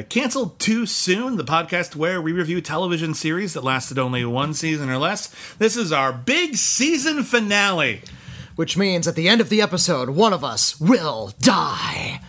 Welcome Cancelled Too Soon, the podcast where we review television series that lasted only one season or less. This is our big season finale. Which means at the end of the episode, one of us will die.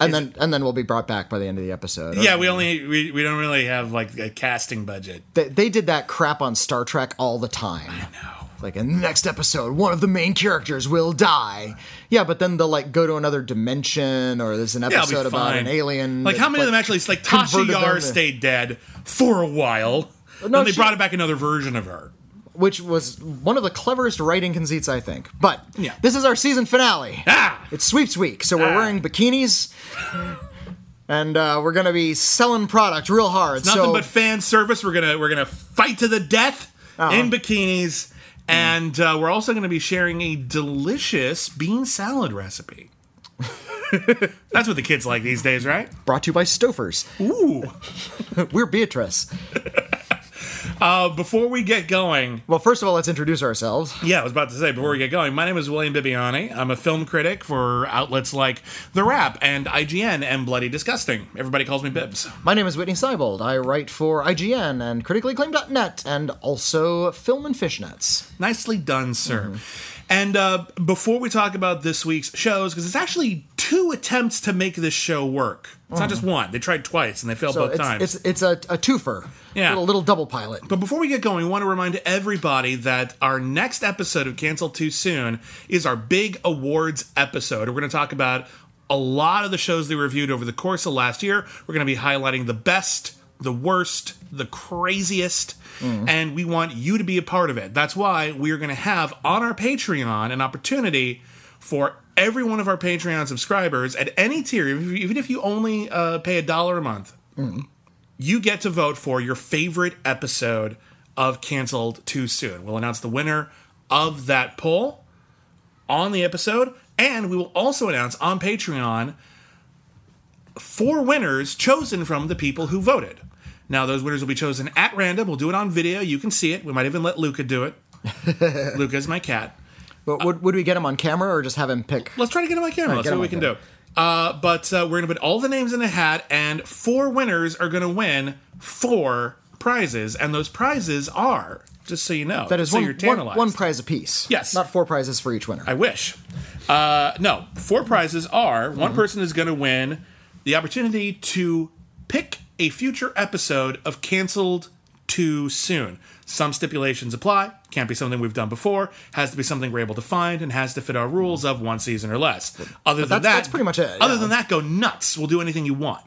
And then and then we'll be brought back by the end of the episode. Yeah, we only we, we don't really have like a casting budget. They, they did that crap on Star Trek all the time. No. Like in the next episode, one of the main characters will die. Yeah, but then they'll like go to another dimension, or there's an episode about fine. an alien. Like that, how many of them actually like Tasha Yar stayed dead for a while. No, then they she- brought it back another version of her. which was one of the cleverest writing conceits I think. But Yeah. this is our season finale. Ah! It's sweeps week, so we're Ah. wearing bikinis. And uh, we're gonna be selling product real hard. Nothing so but fan service. We're gonna we're gonna fight to the death Uh-huh. in bikinis, and uh, we're also gonna be sharing a delicious bean salad recipe. That's what the kids like these days, right? brought to you by Stouffer's. Ooh. We're Beatrice. Uh, before we get going, Well, first of all, let's introduce ourselves. yeah, I was about to say before we get going, my name is William Bibbiani. I'm a film critic for outlets like The Wrap and IGN and Bloody Disgusting. Everybody calls me Bibs. My name is Witney Seibold. I write for IGN and criticallyacclaimed.net and also Film and Fishnets. Nicely done, sir. And uh, before we talk about this week's shows, because it's actually two attempts to make this show work. It's not just one. They tried twice and they failed So both it's, times. it's it's a, a twofer. Yeah. Little, little double pilot. But before we get going, we want to remind everybody that our next episode of Cancel Too Soon is our big awards episode. We're going to talk about a lot of the shows they reviewed over the course of last year. We're going to be highlighting the best, the worst, the craziest, mm. and we want you to be a part of it. That's why we are going to have on our Patreon an opportunity for every one of our Patreon subscribers at any tier, even if you only uh, pay a dollar a month you get to vote for your favorite episode of Cancelled Too Soon. We'll announce the winner of that poll on the episode, and we will also announce on Patreon four winners chosen from the people who voted. Now, those winners will be chosen at random. We'll do it on video. You can see it. We might even let Luca do it. Luca's my cat. But would, would we get him on camera or just have him pick? Let's try to get him on camera. Let's get see what we can do. Uh, but uh, we're going to put all the names in a hat, and four winners are going to win four prizes. And those prizes are, just so you know, That is so one, one, one prize apiece. Yes. Not four prizes for each winner. I wish. Uh, no, four prizes are Mm-hmm. one person is going to win the opportunity to pick a future episode of Cancelled Too Soon. Some stipulations apply. Can't be something we've done before. Has to be something we're able to find and has to fit our rules of one season or less. Other than that's- that, that's pretty much it, Other yeah. than that, go nuts. We'll do anything you want.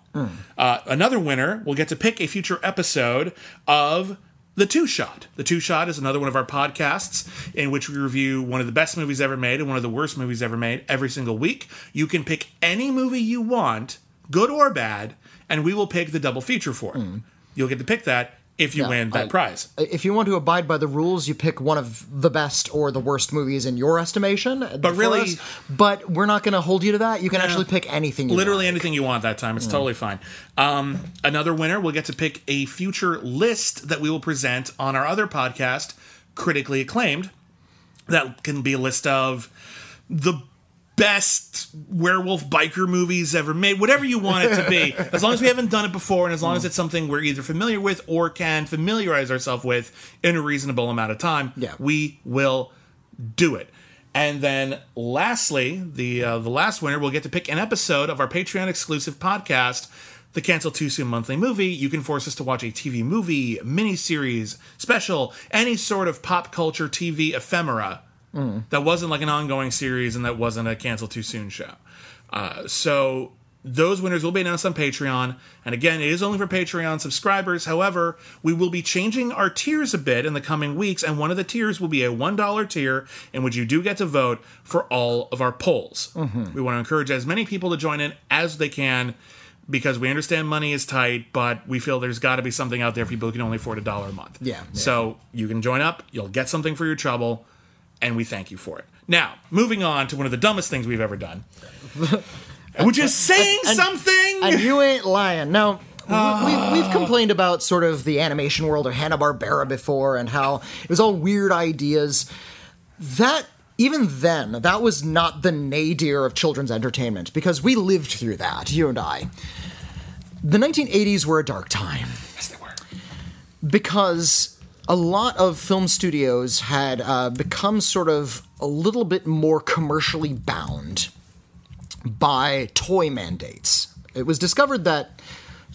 Uh, another winner will get to pick a future episode of The Two Shot. The Two Shot is another one of our podcasts in which we review one of the best movies ever made and one of the worst movies ever made every single week. You can pick any movie you want, good or bad, and we will pick the double feature for it. You'll get to pick that if you Yeah, win that I- prize. if you want to abide by the rules, you pick one of the best or the worst movies in your estimation. But really- but we're not going to hold you to that. You can actually pick anything. You Literally want. anything you want that time. It's totally fine. Um, another winner will get to pick a future list that we will present on our other podcast, Critically Acclaimed. That can be a list of the best werewolf biker movies ever made, whatever you want it to be. as long as we haven't done it before and as long as it's something we're either familiar with or can familiarize ourselves with in a reasonable amount of time, Yeah. we will do it. And then lastly, the uh, the last winner will get to pick an episode of our Patreon exclusive podcast, the Cancel Too Soon monthly movie. You can force us to watch a TV movie, miniseries, special, any sort of pop culture TV ephemera That wasn't like an ongoing series, and that wasn't a cancel too soon show. Uh, so those winners will be announced on Patreon. And again, it is only for Patreon subscribers. However, we will be changing our tiers a bit in the coming weeks, and one of the tiers will be a $1 tier in which you do get to vote for all of our polls. We want to encourage as many people to join in as they can because we understand money is tight, but we feel there's got to be something out there for people who can only afford a dollar a month. Yeah, yeah. So you can join up, you'll get something for your trouble, and we thank you for it. Now, moving on to one of the dumbest things we've ever done, which is saying something. And you ain't lying. Now, we, ah. we've complained about sort of the animation world or Hanna Barbera before, and how it was all weird ideas. That even then, that was not the nadir of children's entertainment because we lived through that, you and I. The 1980s were a dark time yes, they were. because a lot of film studios had uh, become sort of a little bit more commercially bound by toy mandates. It was discovered that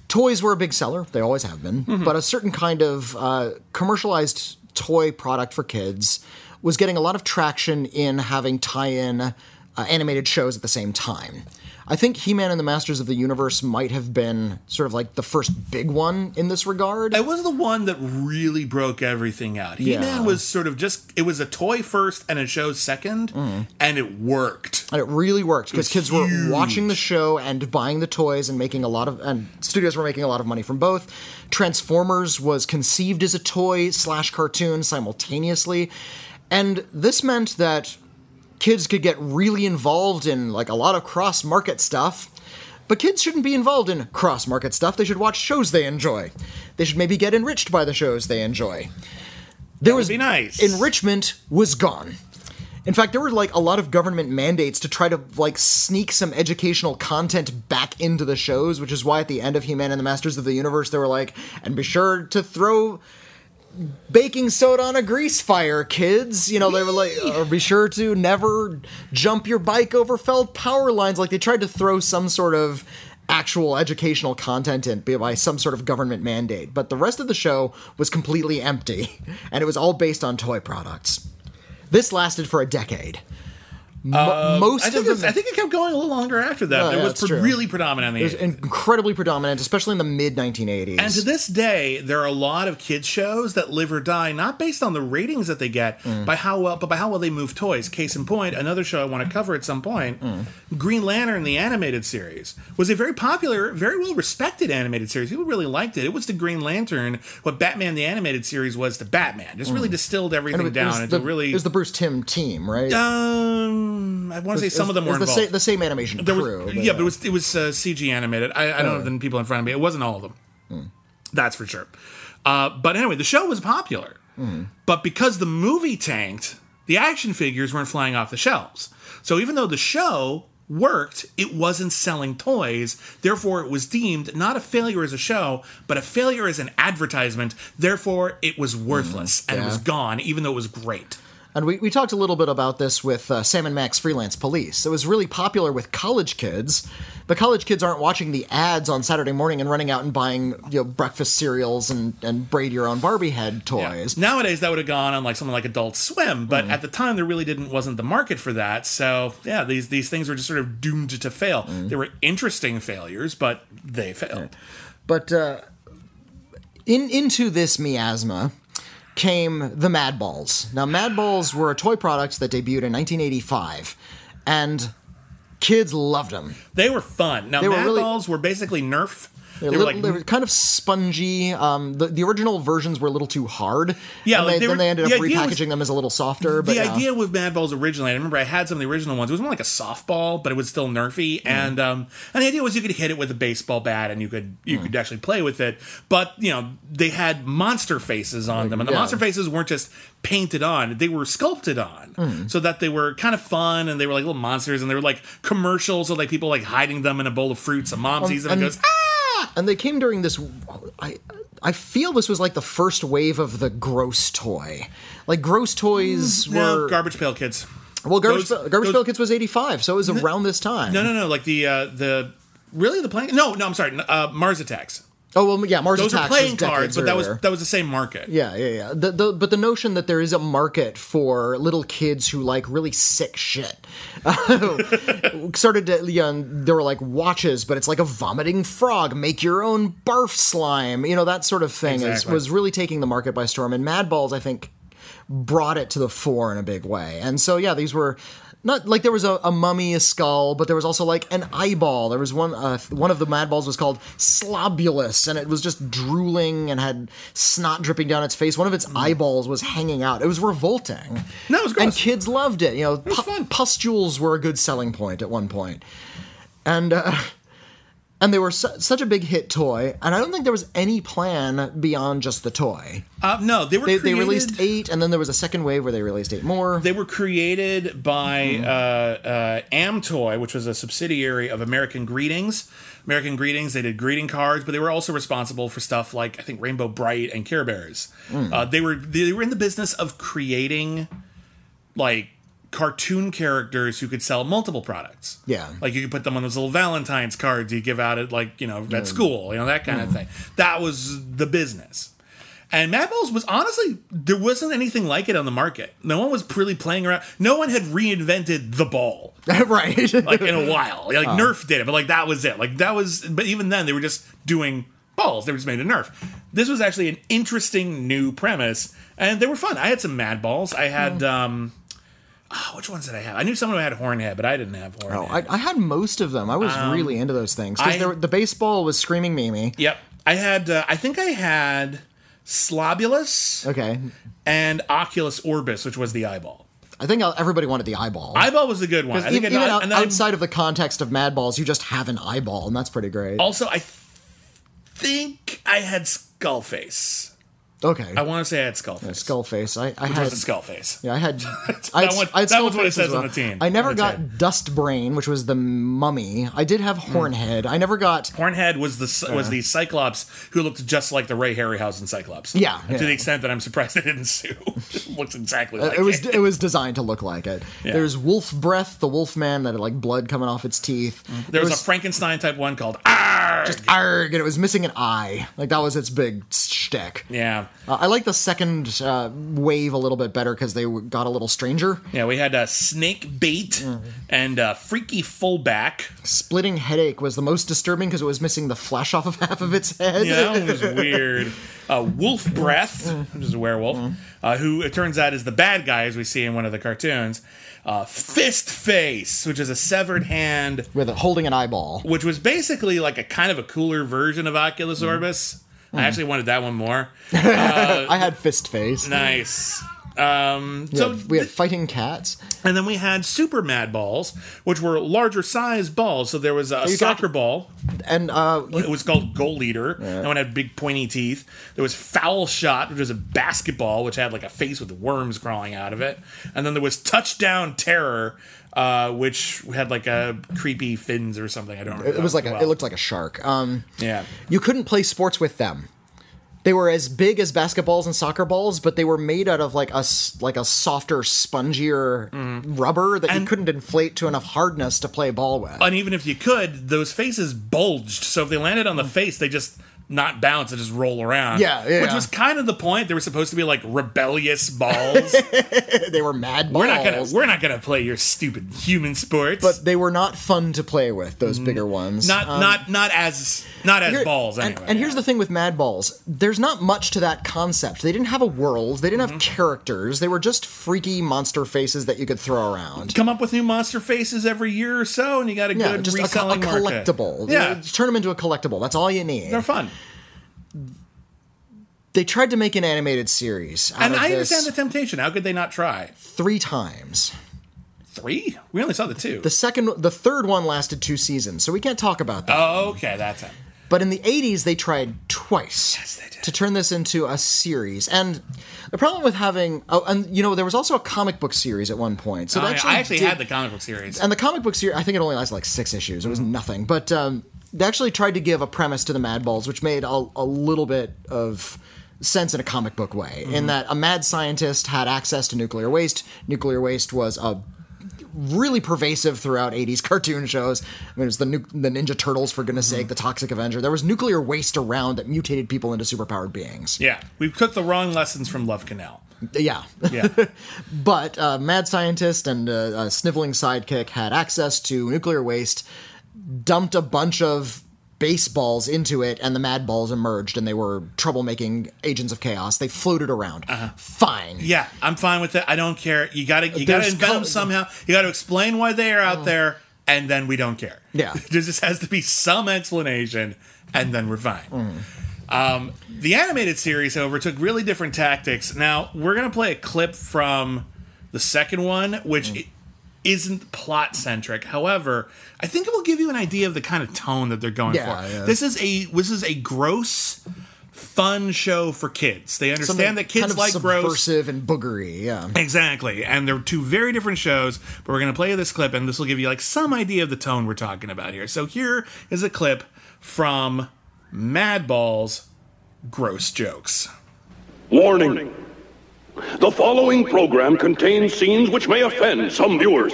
toys were a big seller, they always have been, but a certain kind of uh, commercialized toy product for kids was getting a lot of traction in having tie in uh, animated shows at the same time. I think He Man and the Masters of the Universe might have been sort of like the first big one in this regard. It was the one that really broke everything out. He-Man was sort of just it was a toy first and a show second, and it worked. And it really worked because kids were watching the show and buying the toys and making a lot of and studios were making a lot of money from both. Transformers was conceived as a toy slash cartoon simultaneously, and this meant that kids could get really involved in like a lot of cross market stuff. But kids shouldn't be involved in cross market stuff. They should watch shows they enjoy. They should maybe get enriched by the shows they enjoy. There was be nice. enrichment was gone. In fact, there were like a lot of government mandates to try to like sneak some educational content back into the shows, which is why at the end of He-Man and the Masters of the Universe, they were like, and be sure to throw baking soda on a grease fire, kids. You know, they were like, be sure to never jump your bike over felt power lines. Like they tried to throw some sort of actual educational content in by some sort of government mandate. But the rest of the show was completely empty, and it was all based on toy products. This lasted for a decade. Mo- most I of think, the it's- I think it kept going a little longer after that. It yeah, was true. really predominant in the 80s. incredibly predominant, especially in the mid 1980s. And to this day, there are a lot of kids shows that live or die not based on the ratings that they get, Mm. by how well, but by how well they move toys. Case in point, another show I want to cover at some point, Mm. Green Lantern, the animated series, was a very popular, very well respected animated series. People really liked it. It was to Green Lantern what Batman the animated series was to Batman. Just really distilled everything Mm. It down into the, really. it was the Bruce Timm team, right? um, I want to say some of them were the, involved. sa- the same animation There was- crew. yeah, but it was it was uh, CG animated. I, I don't know the people in front of me. It wasn't all of them. Hmm. That's for sure. Uh, but anyway, the show was popular. Hmm. But because the movie tanked, the action figures weren't flying off the shelves. So even though the show worked, it wasn't selling toys. Therefore, it was deemed not a failure as a show, but a failure as an advertisement. Therefore, it was worthless and it was Hmm. gone, even though it was great. And we, we talked a little bit about this with uh, Sam and Max Freelance Police. It was really popular with college kids, but college kids aren't watching the ads on Saturday morning and running out and buying you know breakfast cereals and, and braid your own Barbie head toys. Nowadays, that would have gone on like something like Adult Swim, but Mm. at the time, there really didn't wasn't the market for that. So yeah, these these things were just sort of doomed to fail. Mm. They were interesting failures, but they failed. But uh, in into this miasma came the Mad Balls. Now, Mad Balls were a toy product that debuted in 1985, and kids loved them. They were fun. Now, They were Mad really- Balls were basically Nerf. They, They, were were, like they were kind of spongy. Um, the, the original versions were a little too hard. Yeah, and like they, they then were- they ended up the repackaging was- them as a little softer. But the yeah. idea with Mad Balls originally, I remember I had some of the original ones. It was more like a softball, but it was still nerfy. Mm-hmm. And um, and the idea was you could hit it with a baseball bat, and you could you Mm. could actually play with it. But you know they had monster faces on them, and the yeah. monster faces weren't just painted on; they were sculpted on, Mm. so that they were kind of fun, and they were like little monsters, and they were like commercials of like people like hiding them in a bowl of fruits. And mom sees it and and- goes, ah! And they came during this. I I feel this was like the first wave of the gross toy. Like gross toys No, were garbage pail kids. well, garbage those- garbage those- pail kids was eighty five, so it was around this time. No, no, no. Like the uh, the really the playing. No, no. I'm sorry. Uh, Mars Attacks. Oh well, yeah, Mars Those are Attacks was playing cards, but that was earlier. that was the same market. Yeah, yeah, yeah. The, the, but the notion that there is a market for little kids who like really sick shit started to, you know, there were like watches, but it's like a vomiting frog, make your own barf slime, you know, that sort of thing is, was really taking the market by storm. And Madballs, I think, brought it to the fore in a big way. And so, yeah, these were. Not like there was a, a mummy, a skull, but there was also like an eyeball. There was one. Uh, one of the mad balls was called Slobulus, and it was just drooling and had snot dripping down its face. One of its eyeballs was hanging out. It was revolting. No, it was gross. And kids loved it. You know, was pu- fun. pustules were a good selling point at one point, and uh, and they were su- such a big hit toy. And I don't think there was any plan beyond just the toy. Uh, no, they were They, created, they released eight, and then there was a second wave where they released eight more. They were created by Mm-hmm. uh, uh, Amtoy, which was a subsidiary of American Greetings. American Greetings, they did greeting cards, but they were also responsible for stuff like I think Rainbow Brite and Care Bears. Mm. Uh, they were they were in the business of creating like cartoon characters who could sell multiple products. Yeah. like you could put them on those little Valentine's cards you give out at like you know at Mm. school, you know that kind of thing. That was the business. And Mad Balls was honestly there wasn't anything like it on the market. No one was really playing around. No one had reinvented the ball right. like in a while. Like Nerf did it, but like that was it. Like that was. But even then, they were just doing balls. They were just made a Nerf. This was actually an interesting new premise, and they were fun. I had some Mad Balls. I had. um ah, which ones did I have? I knew someone who had Hornhead, but I didn't have Hornhead. Oh, I, I had most of them. I was really into those things Um, because the baseball was screaming Mimi. Yep, I had. Uh, I think I had Slobulus Okay, and Oculus Orbis, which was the eyeball. I think everybody wanted the eyeball. Eyeball was the good one. I think even out- outside of the context of Mad Balls, you just have an eyeball, and that's pretty great. Also, I th- think I had Skullface. Okay, I want to say I had Skullface. Skullface. I, I Which had was a Skullface. Yeah, I had. That I had, one- I had that was what it says as on the team. I never got. Dust Brain, which was the mummy. I did have Hmm. Hornhead. I never got. Hornhead was the was the Cyclops who looked just like the Ray Harryhausen Cyclops. Yeah, to yeah. the extent that I'm surprised they didn't sue. looks exactly like It was it was designed to look like it. There's Wolf Breath, the Wolf Man that had like blood coming off its teeth. There was, a Frankenstein type one called Arg. arg, and it was missing an eye. Like that was its big shtick. Yeah, Uh, I like the second uh, wave a little bit better because they got a little stranger. yeah. We had a snake bait and a freaky fullback. Splitting headache was the most disturbing because it was missing the flesh off of half of its head. Yeah, that was weird. Uh, Wolf Breath, which is a werewolf, uh, who it turns out is the bad guy, as we see in one of the cartoons. Uh, Fist Face, which is a severed hand, with it holding an eyeball. which was basically like a kind of a cooler version of Oculus Orbis. I actually wanted that one more. I had fist face. Nice. Um, so So we had fighting cats. and then we had super mad balls, which were larger size balls. So there was a soccer ball. And uh, It was called Goal Eater. That one had big pointy teeth. There was Foul Shot, which was a basketball, which had like a face with worms crawling out of it. And then there was Touchdown Terror, uh, which had like a creepy fins or something. I don't remember. it was like a, it looked like a shark. Um, yeah. you couldn't play sports with them. They were as big as basketballs and soccer balls, but they were made out of like a like a softer, spongier rubber that you couldn't inflate to enough hardness to play ball with. And even if you could, those faces bulged. So if they landed on the face, they just not bounce and just roll around. Yeah, yeah. Which was kind of the point. They were supposed to be like rebellious balls. they were mad balls. we're not gonna we're not gonna play your stupid human sports. but they were not fun to play with. Those bigger ones. not not not as not as balls and- anyway. And, here's the thing with Mad Balls: there's not much to that concept. They didn't have a world. They didn't Mm-hmm. have characters. They were just freaky monster faces that you could throw around. come up with new monster faces every year or so, and you got a Yeah, good just a, a reselling market. collectible. Yeah, Just turn them into a collectible. That's all you need. they're fun. They tried to make an animated series, out And I understand the temptation. How could they not try? three times. Three? We only saw the two. The second, the third one lasted two seasons, so we can't talk about that. oh, okay, that's it. But in the 80s, they tried twice they did. to turn this into a series. And the problem with having, oh, and you know, there was also a comic book series at one point. So I, actually, I actually did- had the comic book series. and the comic book series, I think it only lasted like six issues. It was nothing. But um, they actually tried to give a premise to the Mad Balls, which made a, a little bit of sense in a comic book way. In that a mad scientist had access to nuclear waste. Nuclear waste was a really pervasive throughout 80s cartoon shows. I mean, it was the, nu- the Ninja Turtles, for goodness sake, the Toxic Avenger. There was nuclear waste around that mutated people into superpowered beings. Yeah, we've took the wrong lessons from Love Canal. Yeah. Yeah. But uh, mad scientist and uh, a sniveling sidekick had access to nuclear waste, dumped a bunch of baseballs into it, and the mad balls emerged, and they were troublemaking agents of chaos. They floated around. Fine. yeah, I'm fine with it. I don't care. You gotta you gotta There's invent them somehow. You gotta explain why they are out there, and then we don't care. Yeah. there just has to be some explanation, and then we're fine. Mm. Um, the animated series, however, took really different tactics. Now we're gonna play a clip from the second one, which Mm. i- isn't plot centric. However, I think it will give you an idea of the kind of tone that they're going Yeah, for. yeah. This is a this is a gross, fun show for kids. They understand Something that kids kind of like gross. subversive and boogery. Yeah. Exactly. And they're two very different shows, but we're going to play this clip and this will give you like some idea of the tone we're talking about here. So here is a clip from Madball's Gross Jokes. Warning. The following program contains scenes which may offend some viewers.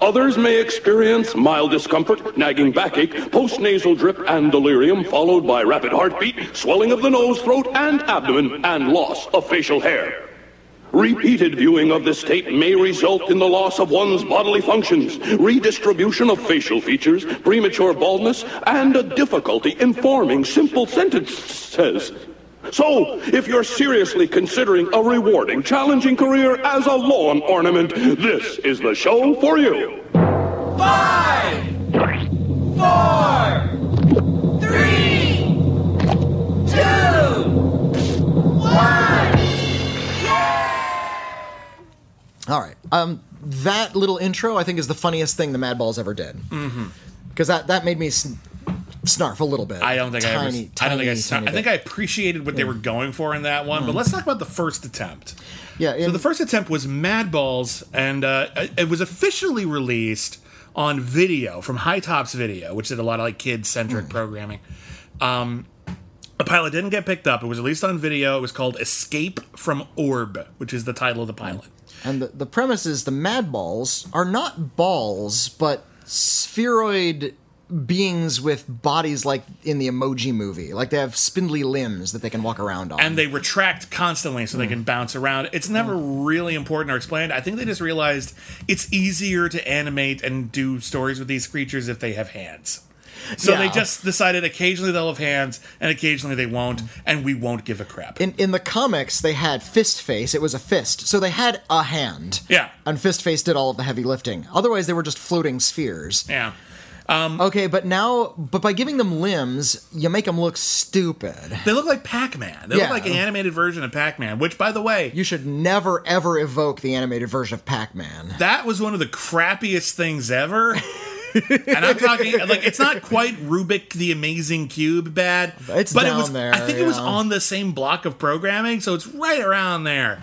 Others may experience mild discomfort, nagging backache, postnasal drip, and delirium, followed by rapid heartbeat, swelling of the nose, throat, and abdomen, and loss of facial hair. Repeated viewing of this tape may result in the loss of one's bodily functions, redistribution of facial features, premature baldness, and a difficulty in forming simple sentences. So, if you're seriously considering a rewarding, challenging career as a lawn ornament, this is the show for you. Five, four, three, two, one. Yeah! All right. Um, that little intro, I think, is the funniest thing the Madballs ever did. Because that, that made me sn- snarf a little bit. I don't think tiny, I ever. Tiny, I don't think I. tiny I think. I appreciated what they were going for in that one. But let's talk about the first attempt. Yeah. So the first attempt was Madballs, and uh, it was officially released on video from Hi-Tops Video, which did a lot of like kid centric programming. Um, the pilot didn't get picked up. It was released on video. It was called Escape from Orb, which is the title of the pilot. And the, the premise is the Mad Balls are not balls, but spheroid beings with bodies like in the emoji movie. Like they have spindly limbs that they can walk around on. and they retract constantly so they can bounce around. It's never really important or explained. I think they just realized it's easier to animate and do stories with these creatures if they have hands. So they just decided occasionally they'll have hands and occasionally they won't, and we won't give a crap. in in the comics, they had Fist Face. It was a fist, so they had a hand. Yeah. And Fist Face did all of the heavy lifting. Otherwise, they were just floating spheres. yeah. Okay, but now, but by giving them limbs, you make them look stupid. They look like Pac Man. They Yeah. look like an animated version of Pac Man, which, by the way, You should never ever evoke the animated version of Pac-Man. that was one of the crappiest things ever. and I'm talking like it's not quite Rubik the Amazing Cube bad, It's but it was. there, I think it was on the same block of programming, so it's right around there.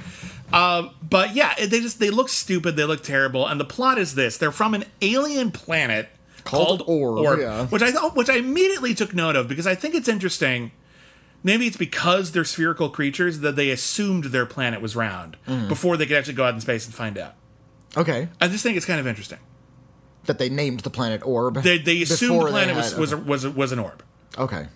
Uh, but yeah, they just they look stupid. They look terrible, and the plot is this: they're from an alien planet Called Orb, yeah. which I thought, which I immediately took note of because I think it's interesting. Maybe it's because they're spherical creatures that they assumed their planet was round Mm. before they could actually go out in space and find out. Okay, I just think it's kind of interesting. that they named the planet Orb. They, they assumed the planet was had- was, a, was a, was an orb. okay.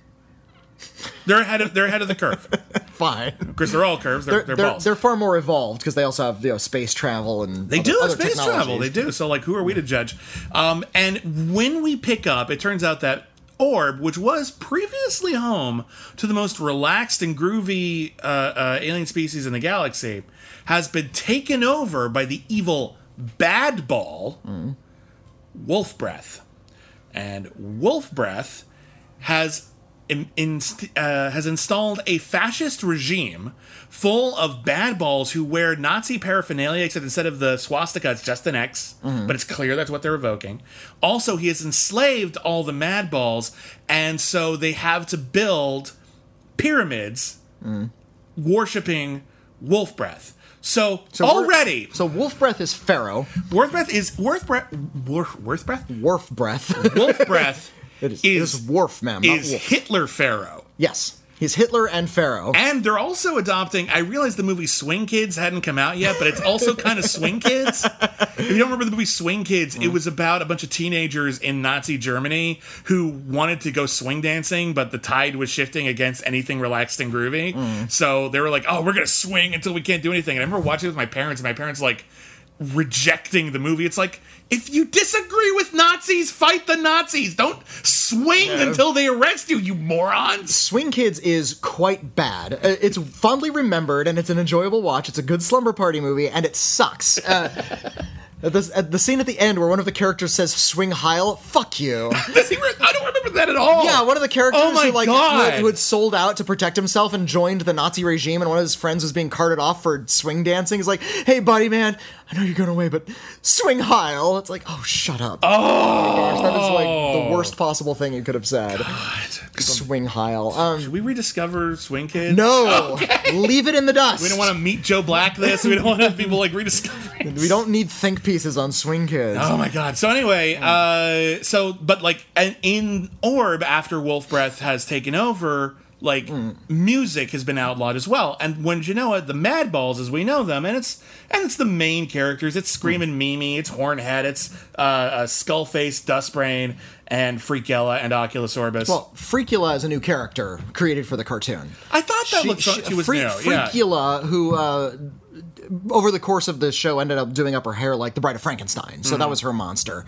They're ahead of they're ahead of the curve Fine. because they're all curves. They're, They're, they're, balls. they're far more evolved because they also have you know space travel and they other- do have space travel. They do. So like, who are we to judge? Um, and when we pick up, it turns out that Orb, which was previously home to the most relaxed and groovy uh, uh, alien species in the galaxy, has been taken over by the evil Bad Ball, Wolf Breath, and Wolf Breath has in, inst- uh, has installed a fascist regime full of bad balls who wear Nazi paraphernalia, except instead of the swastika, it's just an X, but it's clear that's what they're evoking. Also, he has enslaved all the mad balls, and so they have to build pyramids worshipping Wolf Breath. So, So already, So Wolf Breath is Pharaoh. Wolf Breath is Wolf Breath. Wolf, Wolf Breath. Wharf Breath. Wolf Breath it is, is is Wharf, ma'am, is Wolf. Hitler Pharaoh. yes. He's Hitler and Pharaoh. And they're also adopting. I realized the movie Swing Kids hadn't come out yet, but it's also kind of Swing Kids. If you don't remember the movie Swing Kids, it mm. was about a bunch of teenagers in Nazi Germany who wanted to go swing dancing, but the tide was shifting against anything relaxed and groovy. Mm. So they were like, "Oh, we're gonna swing until we can't do anything." And I remember watching it with my parents, and my parents like rejecting the movie. It's like. If you disagree with Nazis, fight the Nazis. Don't swing until they arrest you, you morons. Swing Kids is quite bad. Uh, It's fondly remembered and it's an enjoyable watch. It's a good slumber party movie and it sucks. Uh, at the, at the scene at the end where one of the characters says "Swing Heil," fuck you. I don't remember that at all. Yeah, one of the characters Oh who like God. Who had sold out to protect himself and joined the Nazi regime, and one of his friends was being carted off for swing dancing. He's like, "Hey, buddy, man, I know you're going away, but swing Heil." It's like, "Oh, shut up." Oh, my gosh, that is like the worst possible thing you could have said. Swing Heil. Um, Should we rediscover Swing Kids? no, leave it in the dust. We don't want to meet Joe Black this. We don't want to have people like rediscovering. We don't need think pieces on Swing Kids. Oh my god. So anyway, uh so but like in Orb after Wolf Breath has taken over, like music has been outlawed as well. And when you know it, the Mad Balls as we know them, and it's and it's the main characters. It's Screaming Mimi, it's Hornhead, it's uh, uh Skullface, Dustbrain, and Freakula and Oculus Orbis. Well, Freakula is a new character created for the cartoon. I thought that looked she, was Freak, new. Yeah. Freakula, who uh, over the course of the show ended up doing up her hair like the Bride of Frankenstein. So Mm-hmm. that was her monster.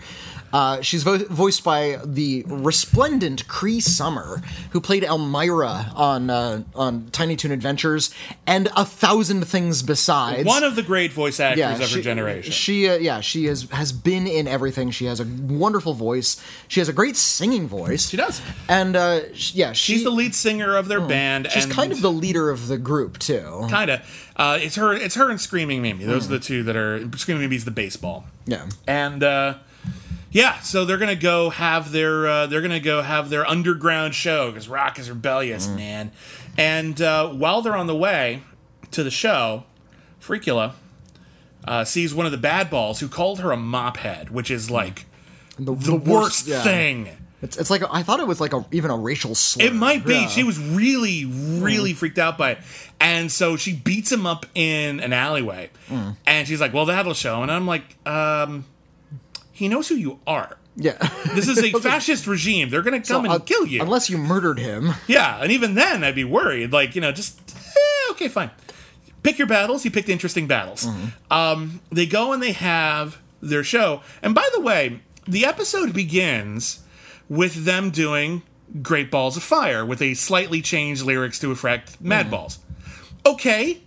Uh, she's vo- voiced by the resplendent Cree Summer, who played Elmyra on uh, on Tiny Toon Adventures and a thousand things besides. One of the great voice actors yeah, of her generation. She, uh, yeah, she has has been in everything. She has a wonderful voice. She has a great singing voice. She does. And uh, yeah, she, She's the lead singer of their band. She's kind of the leader of the group too. kind of. Uh, it's her. It's her and Screaming Mimi. Those are the two that are. Screaming Mimi's the baseball. Yeah. And uh, yeah, so they're gonna go have their. Uh, they're gonna go have their underground show because rock is rebellious, man. And uh, while they're on the way to the show, Freakula uh, sees one of the bad balls who called her a mop head, which is like The, the worst yeah. thing. It's, it's like a, I thought it was like a even a racial slur. It might be. Yeah. She was really, really freaked out by it. And so she beats him up in an alleyway. And she's like, Well, that'll show. And I'm like, um, he knows who you are. Yeah. This is a fascist regime. They're gonna come and Uh, kill you. unless you murdered him. yeah, and even then I'd be worried. Like, you know, just eh, okay, fine. Pick your battles. You picked interesting battles. Um, they go and they have their show. And by the way, the episode begins with them doing Great Balls of Fire with a slightly changed lyrics to reflect Mad Balls. Okay,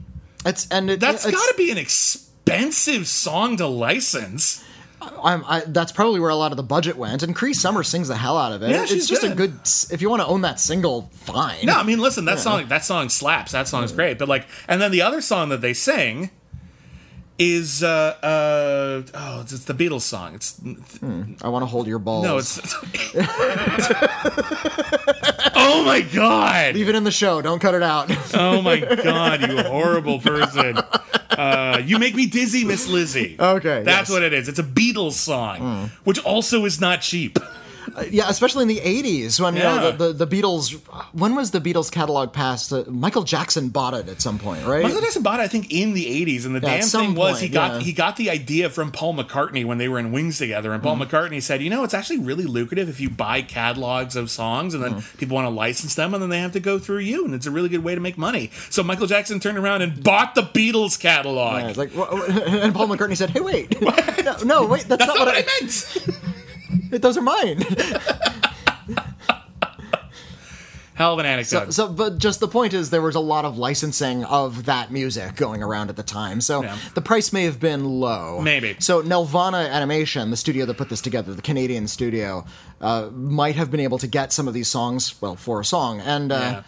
It's and it, that's got to be an expensive song to license. I'm, I, that's probably where a lot of the budget went. And Cree Summer sings the hell out of it. Yeah, it's just a good. good. If you want to own that single, fine. No, I mean, listen, that song that song slaps. That song is great. But like, and then the other song that they sing is uh uh oh, it's, it's the Beatles song. It's I want to hold your balls. no, it's. oh my god! leave it in the show. Don't cut it out. Oh my god! You horrible person. Uh, you make me dizzy, Miss Lizzie. Okay, that's yes. what it is. It's a Beatles song, which also is not cheap. Yeah, especially in the '80s when you know the, the, the Beatles. When was the Beatles catalog passed? Uh, Michael Jackson bought it at some point, right? Michael Jackson bought it, I think, in the '80s, and the Yeah, damn thing was he got yeah. he got the idea from Paul McCartney when they were in Wings together, and Paul Mm. McCartney said, "You know, it's actually really lucrative if you buy catalogs of songs, and then Mm. people want to license them, and then they have to go through you, and it's a really good way to make money." So Michael Jackson turned around and bought the Beatles catalog. Yeah, like, and Paul McCartney said, "Hey, wait, no, no, wait, that's, That's not, not what what I meant. Those are mine." Hell of an anecdote. So, but just the point is, there was a lot of licensing of that music going around at the time, so Yeah. the price may have been low. Maybe. So, Nelvana Animation, the studio that put this together, the Canadian studio, uh, might have been able to get some of these songs, well, for a song, and uh, Yeah.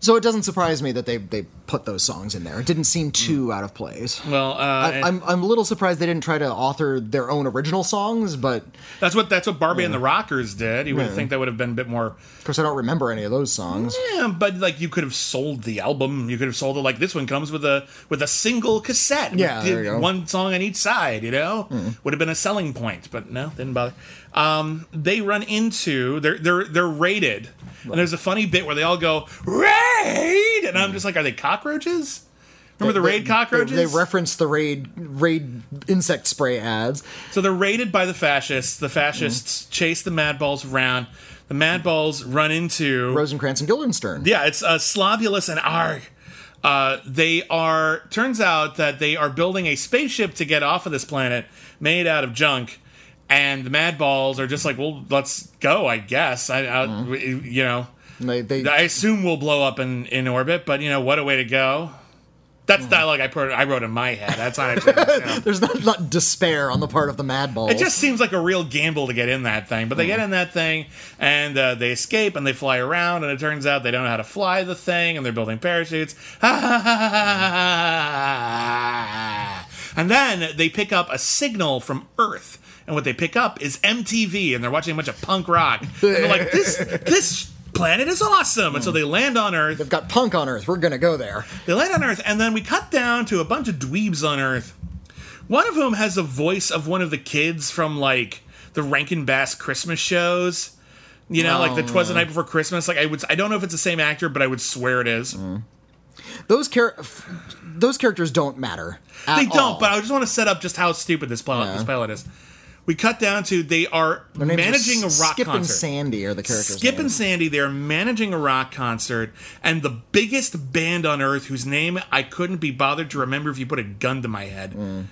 So it doesn't surprise me that they they put those songs in there. It didn't seem too out of place. well, uh, I, I'm I'm a little surprised they didn't try to author their own original songs, but that's what that's what Barbie and the Rockers did. You would think that would have been a bit more of course I don't remember any of those songs. Yeah, but like you could have sold the album. You could have sold it like this one comes with a with a single cassette. Yeah, with there you go. One song on each side. You know, would have been a selling point, but no, didn't bother. Um, they run into they're they're they're raided, and there's a funny bit where they all go raid, and I'm just like, are they cockroaches? Remember the raid They- cockroaches? They, they reference the raid raid insect spray ads. So they're raided by the fascists. The fascists chase the Mad Balls around. The Mad Balls run into Rosencrantz and Guildenstern. yeah, it's uh, Slobulus and Arg. Uh, they are turns out that they are building a spaceship to get off of this planet made out of junk, and the Mad Balls are just like, well, let's go. I guess I, I mm-hmm. you know. They, they, I assume we'll blow up in, in orbit, but you know what a way to go. That's mm. dialogue I put I wrote in my head. That's not actually. you know. there's not, not despair on the part of the Mad Balls. It just seems like a real gamble to get in that thing. But they mm. get in that thing and uh, they escape and they fly around, and it turns out they don't know how to fly the thing and they're building parachutes. Mm. and then they pick up a signal from Earth. And what they pick up is MTV, and they're watching a bunch of punk rock. And they're like, this, this planet is awesome. And so they land on Earth. They've got punk on Earth. We're gonna go there. They land on Earth, and then we cut down to a bunch of dweebs on Earth. One of whom has the voice of one of the kids from like the Rankin Bass Christmas shows. You know, like the oh. Twas the Night Before Christmas. Like I would, I don't know if it's the same actor, but I would swear it is. Mm. Those char- those characters don't matter. at They don't, all. but I just want to set up just how stupid this pilot, Yeah. this pilot is. We cut down to they are names are managing a rock Skip and. Sandy are the characters. Skip and. Sandy, they're managing a rock concert, and the biggest band on earth, whose name I couldn't be bothered to remember if you put a gun to my head, Mm.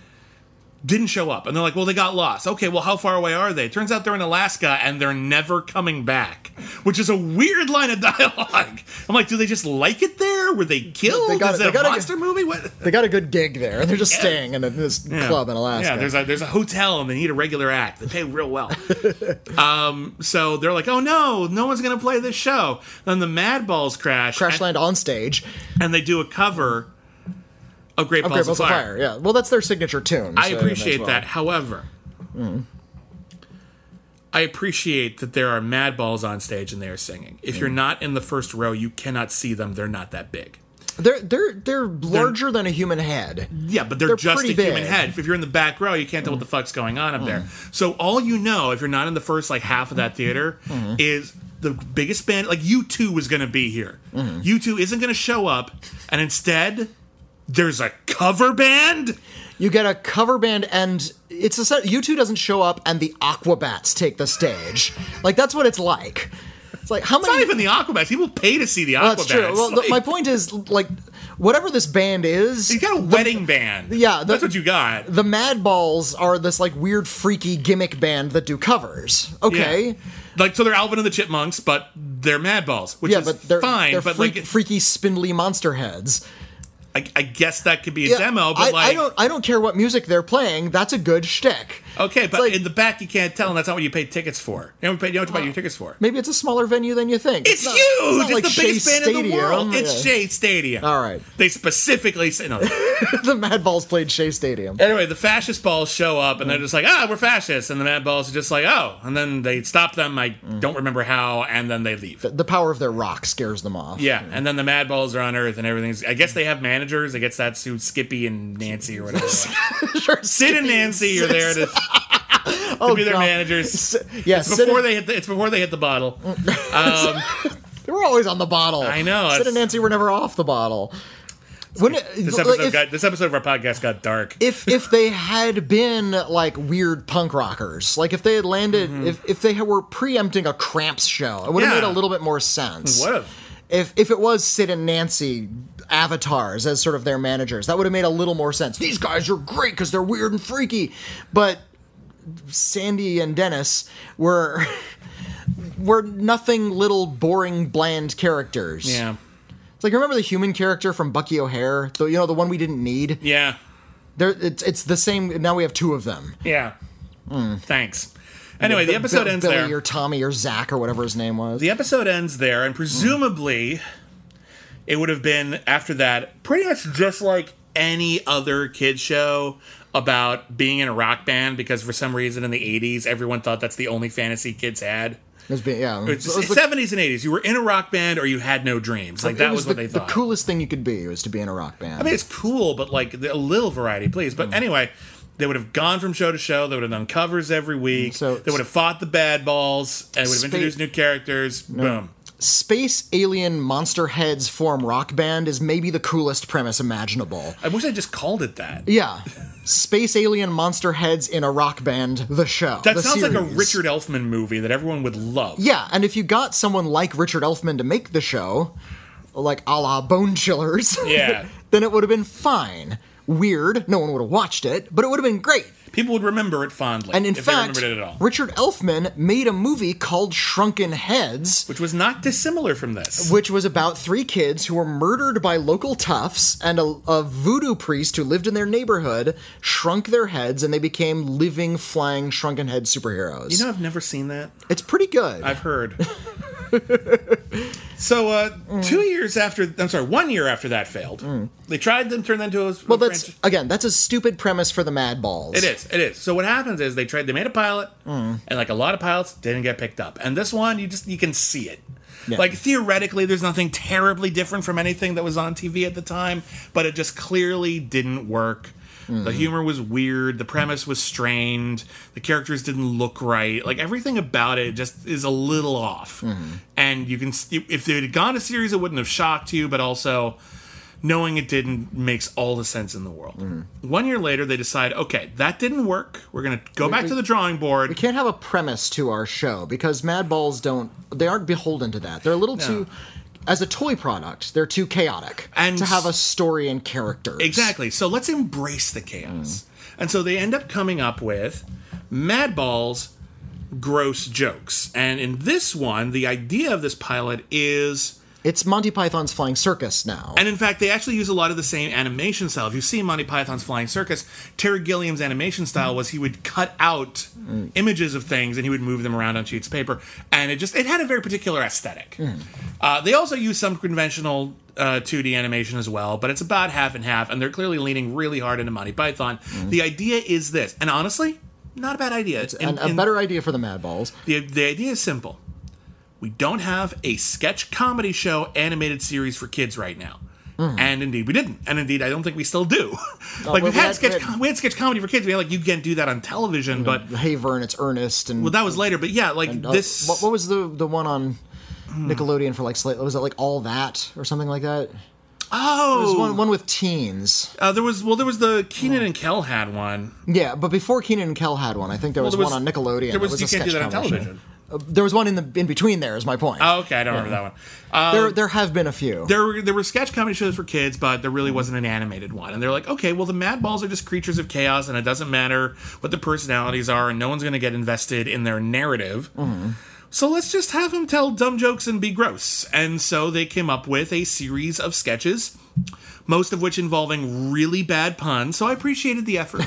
Didn't show up. And they're like, well, they got lost. Okay, well, how far away are they? Turns out they're in Alaska, and they're never coming back, which is a weird line of dialogue. I'm like, do they just like it there? Were they killed? They got- is it a monster movie? What? They got a good gig there. They're just staying in this club in Alaska. Yeah, there's a there's a hotel and they need a regular act. They pay real well. um, so they're like, oh no, no one's gonna play this show. Then the Mad Balls crash, crash and, land on stage. and they do a cover Oh, of oh, Great of Balls, Great Balls of Fire. Yeah. Well, that's their signature tune. I so appreciate well. that. However, I appreciate that there are Mad Balls on stage and they are singing. If you're mm. not in the first row, you cannot see them. They're not that big. They're they're they're larger than a human head. Yeah, but they're, They're just a pretty human head. If you're in the back row, you can't tell what the mm. fuck's going on up there. Mm. So all you know, if you're not in the first like half of that mm-hmm. theater, mm-hmm. is the biggest band. Like U two was going to be here. Mm-hmm. U two isn't going to show up, and instead, there's a cover band. You get a cover band, and it's a set. U two doesn't show up, and the Aquabats take the stage. Like that's what it's like. It's like how It's not even the Aquabats. People pay to see the Aquabats. Well, that's true. Well, Like, my point is like whatever this band is. you got a wedding band. Yeah, the- that's what you got. the Mad Balls are this like weird freaky gimmick band that do covers. Okay. Yeah. Like so, they're Alvin and the Chipmunks, but they're Mad Balls, which Yeah, is but they're fine. They're but freak- like, freaky, spindly monster heads. I, I guess that could be a Yeah, demo. But I, like, I don't. I don't care what music they're playing. That's a good shtick. Okay, but like- in the back you can't tell, and that's not what you pay tickets for. You know, what you know what you buy your tickets for. Maybe it's a smaller venue than you think. It's not- huge. not It's, like the biggest Shea band in the world. It's Yeah. Shea Stadium. All right. They specifically say no. the Mad Balls played Shea Stadium. anyway, the fascist balls show up, and they're just like, "Ah, we're fascists," and the Mad Balls are just like, "Oh," and then they stop them. I don't remember how, and then they leave. The power of their rock scares them off. Yeah, and then the Mad Balls are on Earth, and everything's. I guess they have managers. I guess that's who Skippy and Nancy or whatever. sure. Sid and Nancy are there to, to be their God. managers. Yeah, It's before and- they hit the, it's before they hit the bottle. They were always on the bottle. I know, Sid and Nancy were never off the bottle. When, This episode if, got this episode of our podcast got dark. if if they had been like weird punk rockers, like if they had landed, if if they were preempting a Cramps show, it would have Mm-hmm. Yeah. made a little bit more sense. What if? if if it was Sid and Nancy avatars as sort of their managers, that would have made a little more sense. These guys are great because they're weird and freaky, but Sandy and Dennis were were nothing little boring bland characters. Yeah. It's like remember the human character from Bucky O'Hare, the you know the one we didn't need. Yeah. There, it's it's the same. Now we have two of them. Yeah. Hmm. Thanks. Anyway, the episode Bill- ends Billy there. or Tommy or Zach or whatever his name was. The episode ends there, and presumably it would have been after that pretty much just like any other kid show about being in a rock band because for some reason in the 80s everyone thought that's the only fantasy kids had. It was being, yeah, It's it was the- 70s and 80s. You were in a rock band or you had no dreams. Like that was, what the, they thought. the coolest thing you could be was to be in a rock band. I mean, it's cool, but like a little variety, please. Mm. But anyway, they would have gone from show to show. They would have done covers every week. So- they would have fought the bad balls and would have introduced new characters. Boom. space alien monster heads form rock band is maybe the coolest premise imaginable. I wish I just called it that. Yeah. Space alien monster heads in a rock band, the show. That the sounds like a. Richard Elfman movie that everyone would love. Yeah, and if you got someone like Richard Elfman to make the show, like a la Bone Chillers, Yeah. then it would have been fine. Weird, no one would have watched it, but it would have been great. People would remember it fondly. And in if fact, they remembered it at all. Richard Elfman made a movie called Shrunken Heads, Which was not dissimilar from this. which was about three kids who were murdered by local toughs, and a, a voodoo priest who lived in their neighborhood shrunk their heads, and they became living, flying, shrunken head superheroes. You know, I've never seen that. it's pretty good. I've heard. so, uh, Mm. two years after, I'm sorry, one year after that failed, they tried to turn that into a. Mm. well, that's again, that's a stupid premise for the Mad Balls. It is. It is. So what happens is they tried. They made a pilot, Mm. and like a lot of pilots, didn't get picked up. And this one, you just you can see it. Like theoretically, there's nothing terribly different from anything that was on TV at the time, but it just clearly didn't work. Mm-hmm. The humor was weird. The premise was strained. The characters didn't look right. Like everything about it just is a little off. Mm-hmm. And you can, if they had gone a series, it wouldn't have shocked you. But also, knowing it didn't makes all the sense in the world. Mm-hmm. One year later, they decide, okay, that didn't work. We're gonna go back to the drawing board. We can't have a premise to our show because Mad Balls don't. They aren't beholden to that. They're a little too. As a toy product, they're too chaotic And to have a story and characters. Exactly. So let's embrace the chaos. Mm. And so they end up coming up with Madball's gross jokes. And in this one, the idea of this pilot is It's Monty Python's Flying Circus now. and in fact, they actually use a lot of the same animation style. If you see Monty Python's Flying Circus, Terry Gilliam's animation style was he would cut out images of things and he would move them around on sheets of paper, and it just it had a very particular aesthetic. Uh, they also use some conventional uh, 2D animation as well, but it's about half and half, and they're clearly leaning really hard into Monty Python. The idea is this, and honestly, not a bad idea. In- and a in- better idea for the Mad Balls. the, the idea is simple. We don't have a sketch comedy show animated series for kids right now. And indeed, we didn't. And indeed, I don't think we still do. like well, we've we had, had- sketch, we had- we had sketch comedy for kids. We had like you can't do that on television, but Hey Vern, it's Ernest, and well, that was later. But yeah, like uh, this. What, what was the the one on Nickelodeon for like Slate? Was it like All That or something like that? oh, There's one one with teens. uh, there was well, there was the Kenan and Kel had one. Yeah, but before Kenan and Kel had one, I think there was, there was- one on Nickelodeon. there was- was you can't do that on comedy show. There was one in the in between. There is my point. Oh, okay, I don't remember that one. Uh, there there have been a few. there were there were sketch comedy shows for kids, but there really wasn't an animated one. And they're like, okay, well, the Mad Balls are just creatures of chaos, and it doesn't matter what the personalities are, and no one's going to get invested in their narrative. So let's just have them tell dumb jokes and be gross. And so they came up with a series of sketches. Most of which involving really bad puns, so I appreciated the effort.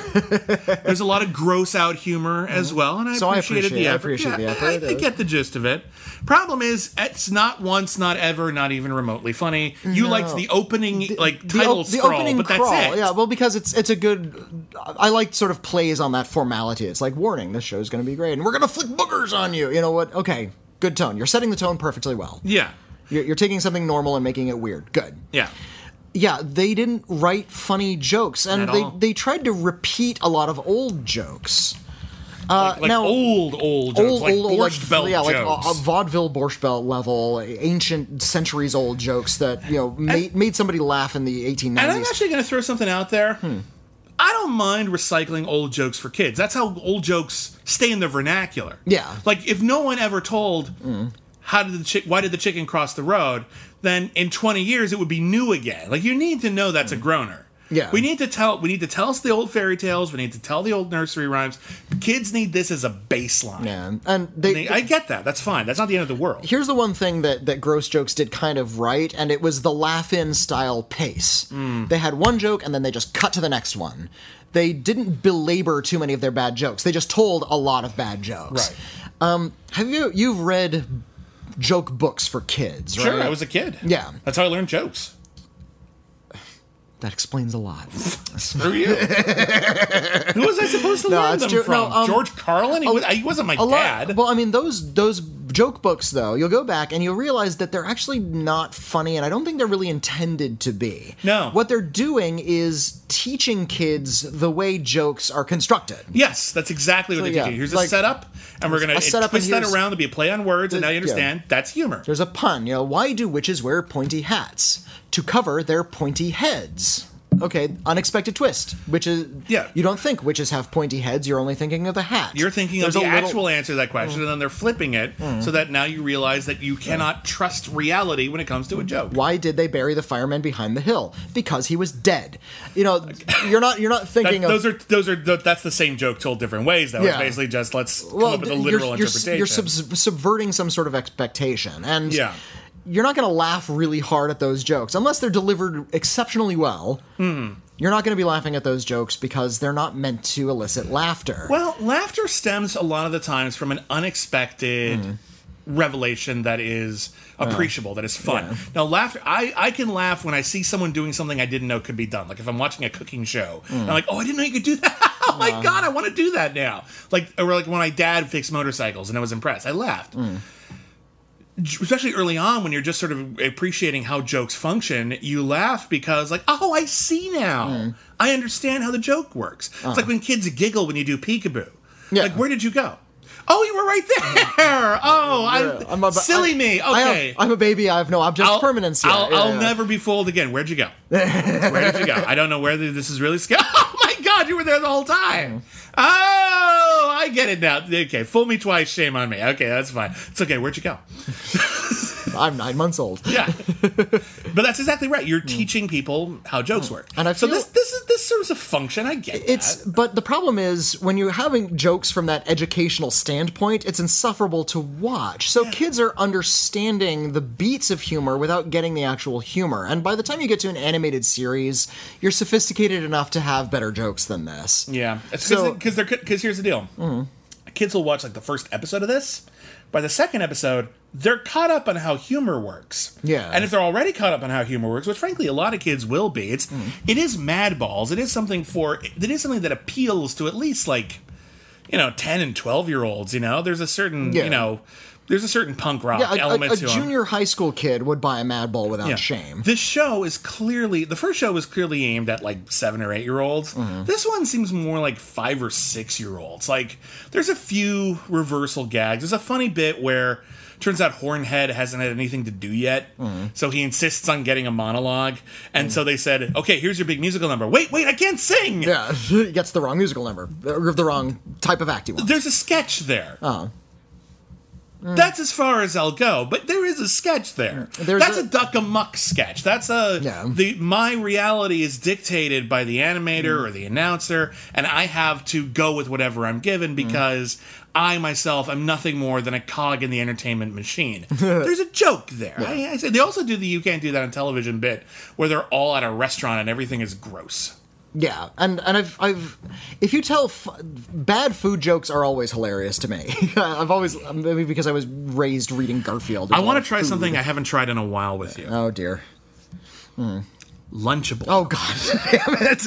There's a lot of gross out humor as mm-hmm. well, and I So I appreciated appreciate- the I effort. appreciate the I- effort. I, I get the gist of it. Problem is, it's not once, not ever, not even remotely funny. You liked the opening, like title the scroll, opening but that's crawl, it. yeah. Well, because it's it's a good. I like sort of plays on that formality. It's like warning, this show's going to be great, and we're going to flick boogers on you. You know what? Okay, good tone. You're setting the tone perfectly well. yeah, You're, you're taking something normal and making it weird. Good. yeah. Yeah, they didn't write funny jokes, and they all. they tried to repeat a lot of old jokes. Uh, Like now, old, old jokes, old, like old, like, Borscht Belt yeah, like jokes. a, a vaudeville Borscht Belt level, ancient centuries old jokes that you know made, made somebody laugh in the 1890s. and I'm actually going to throw something out there. Hmm. I don't mind recycling old jokes for kids. That's how old jokes stay in the vernacular. Yeah. Like if no one ever told how did the chick why did the chicken cross the road, then in 20 years it would be new again. Like you need to know that's a groaner. Hmm. Yeah. We need to tell we need to tell us the old fairy tales, we need to tell the old nursery rhymes. Kids need this as a baseline. yeah, and they, They- I get that. That's fine. That's not the end of the world. here's the one thing that that gross jokes did kind of right and it was the laugh in style pace Hmm. they had one joke and then they just cut to the next one they didn't belabor too many of their bad jokes they just told a lot of bad jokes um have you you've read joke books for kids right Sure, I was a kid. Yeah. That's how I learned jokes. that explains a lot Screw you. Who was I supposed to No, learn them true. from? No, um, George Carlin? He, was, he wasn't my a dad. lot well i mean those those joke books, though, you'll go back and you'll realize that they're actually not funny, and I don't think they're really intended to be. No. What they're doing is teaching kids the way jokes are constructed. Yes, that's exactly what So, they yeah, do. Here's a setup, and we're gonna a setup, twist and that around to be a play on words, and now you Yeah. understand that's humor. There's a pun, you know, why do witches wear pointy hats? To cover their pointy heads. Okay, unexpected twist. Witches, Yeah. you don't think witches have pointy heads, you're only thinking of the hat. You're thinking There's of the little- actual answer to that question, mm. and then they're flipping it mm. so that now you realize that you cannot trust reality when it comes to a joke. Why did they bury the fireman behind the hill? Because he was dead. You know, you're not you're not That, thinking those are those are th- that's the same joke told different ways. Though it's Yeah. basically just let's come up with a literal you're, interpretation. You're sub- subverting some sort of expectation, and Yeah. You're not going to laugh really hard at those jokes unless they're delivered exceptionally well. Hmm. You're not going to be laughing at those jokes because they're not meant to elicit laughter. Well, laughter stems a lot of the times from an unexpected Mm-hmm. revelation that is appreciable, that is fun. Now, laughter, I, I can laugh when I see someone doing something I didn't know could be done. Like if I'm watching a cooking show, Mm. I'm like, oh, I didn't know you could do that. oh my God, I want to do that now. Like, or like when my dad fixed motorcycles and I was impressed, I laughed. Especially early on when you're just sort of appreciating how jokes function, you laugh because, like, oh, I see now. Mm. I understand how the joke works. It's like when kids giggle when you do peekaboo. Uh-huh. Yeah. Like, where did you go? Oh, you were right there. Oh, I'm, I'm a- silly I- me. I Okay. I'm a baby. I have no object I'll, permanence yet. I'll, Yeah, I'll yeah. never be fooled again. Where'd you go? Where did you go? I don't know where the, this is really scary. God, you were there the whole time. Oh, I get it now. Okay, fool me twice, shame on me. Okay, that's fine. It's okay. Where'd you go? I'm nine months old. Yeah, but that's exactly right. You're teaching people how jokes work. And I so feel- this this is this serves a function. I get It's that. but the problem is when you're having jokes from that educational standpoint, it's insufferable to watch. So kids are understanding the beats of humor without getting the actual humor. And by the time you get to an animated series, you're sophisticated enough to have better jokes than this. Yeah, it's So- because they're because here's the deal. Mm-hmm. Kids will watch like the first episode of this. By the second episode, they're caught up on how humor works. Yeah. and if they're already caught up on how humor works, which frankly a lot of kids will be, it's it is mad balls. It is something for it is something that appeals to at least like you know ten and twelve year olds. You know, there's a certain Yeah. you know there's a certain punk rock Yeah, a, element a, a to 'em. junior high school kid would buy a Mad Ball without Yeah. shame. This show is clearly the first show was clearly aimed at like seven or eight year olds. Mm-hmm. This one seems more like five or six year olds. Like there's a few reversal gags. There's a funny bit where turns out Hornhead hasn't had anything to do yet, Mm-hmm. so he insists on getting a monologue. And so they said, "Okay, here's your big musical number." Wait, wait, I can't sing. Yeah, he gets the wrong musical number, or the wrong type of act he wants. There's a sketch there. Oh. Mm. That's as far as I'll go, but there is a sketch there. Mm. There's That's a- a, Duck Amuck sketch. That's a Yeah. the my reality is dictated by the animator mm. or the announcer, and I have to go with whatever I'm given because I myself am nothing more than a cog in the entertainment machine. There's a joke there. I, I say they also do the you can't do that on television bit where they're all at a restaurant and everything is gross. Yeah, and and I've I've if you tell f- bad food jokes are always hilarious to me. I've always maybe because I was raised reading Garfield. I want to try something I haven't tried in a while with you. Oh dear. Lunchable. Oh god. Damn it.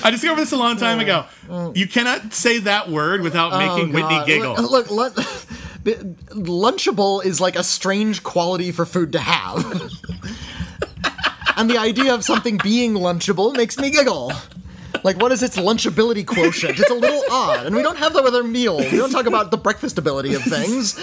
I discovered this a long time ago. You cannot say that word without oh, making Witney Oh, God. giggle. Look, look lun- lunchable is like a strange quality for food to have. And the idea of something being lunchable makes me giggle. Like, what is its lunchability quotient? It's a little odd, and we don't have that with our meals. We don't talk about the breakfast ability of things.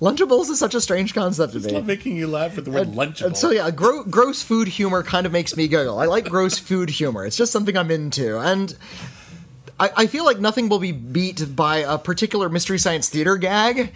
Lunchables is such a strange concept to me. I'm making you laugh at the word lunchable. And so yeah, gro- gross food humor kind of makes me giggle. I like gross food humor. It's just something I'm into, and I, I feel like nothing will be beat by a particular mystery science theater gag,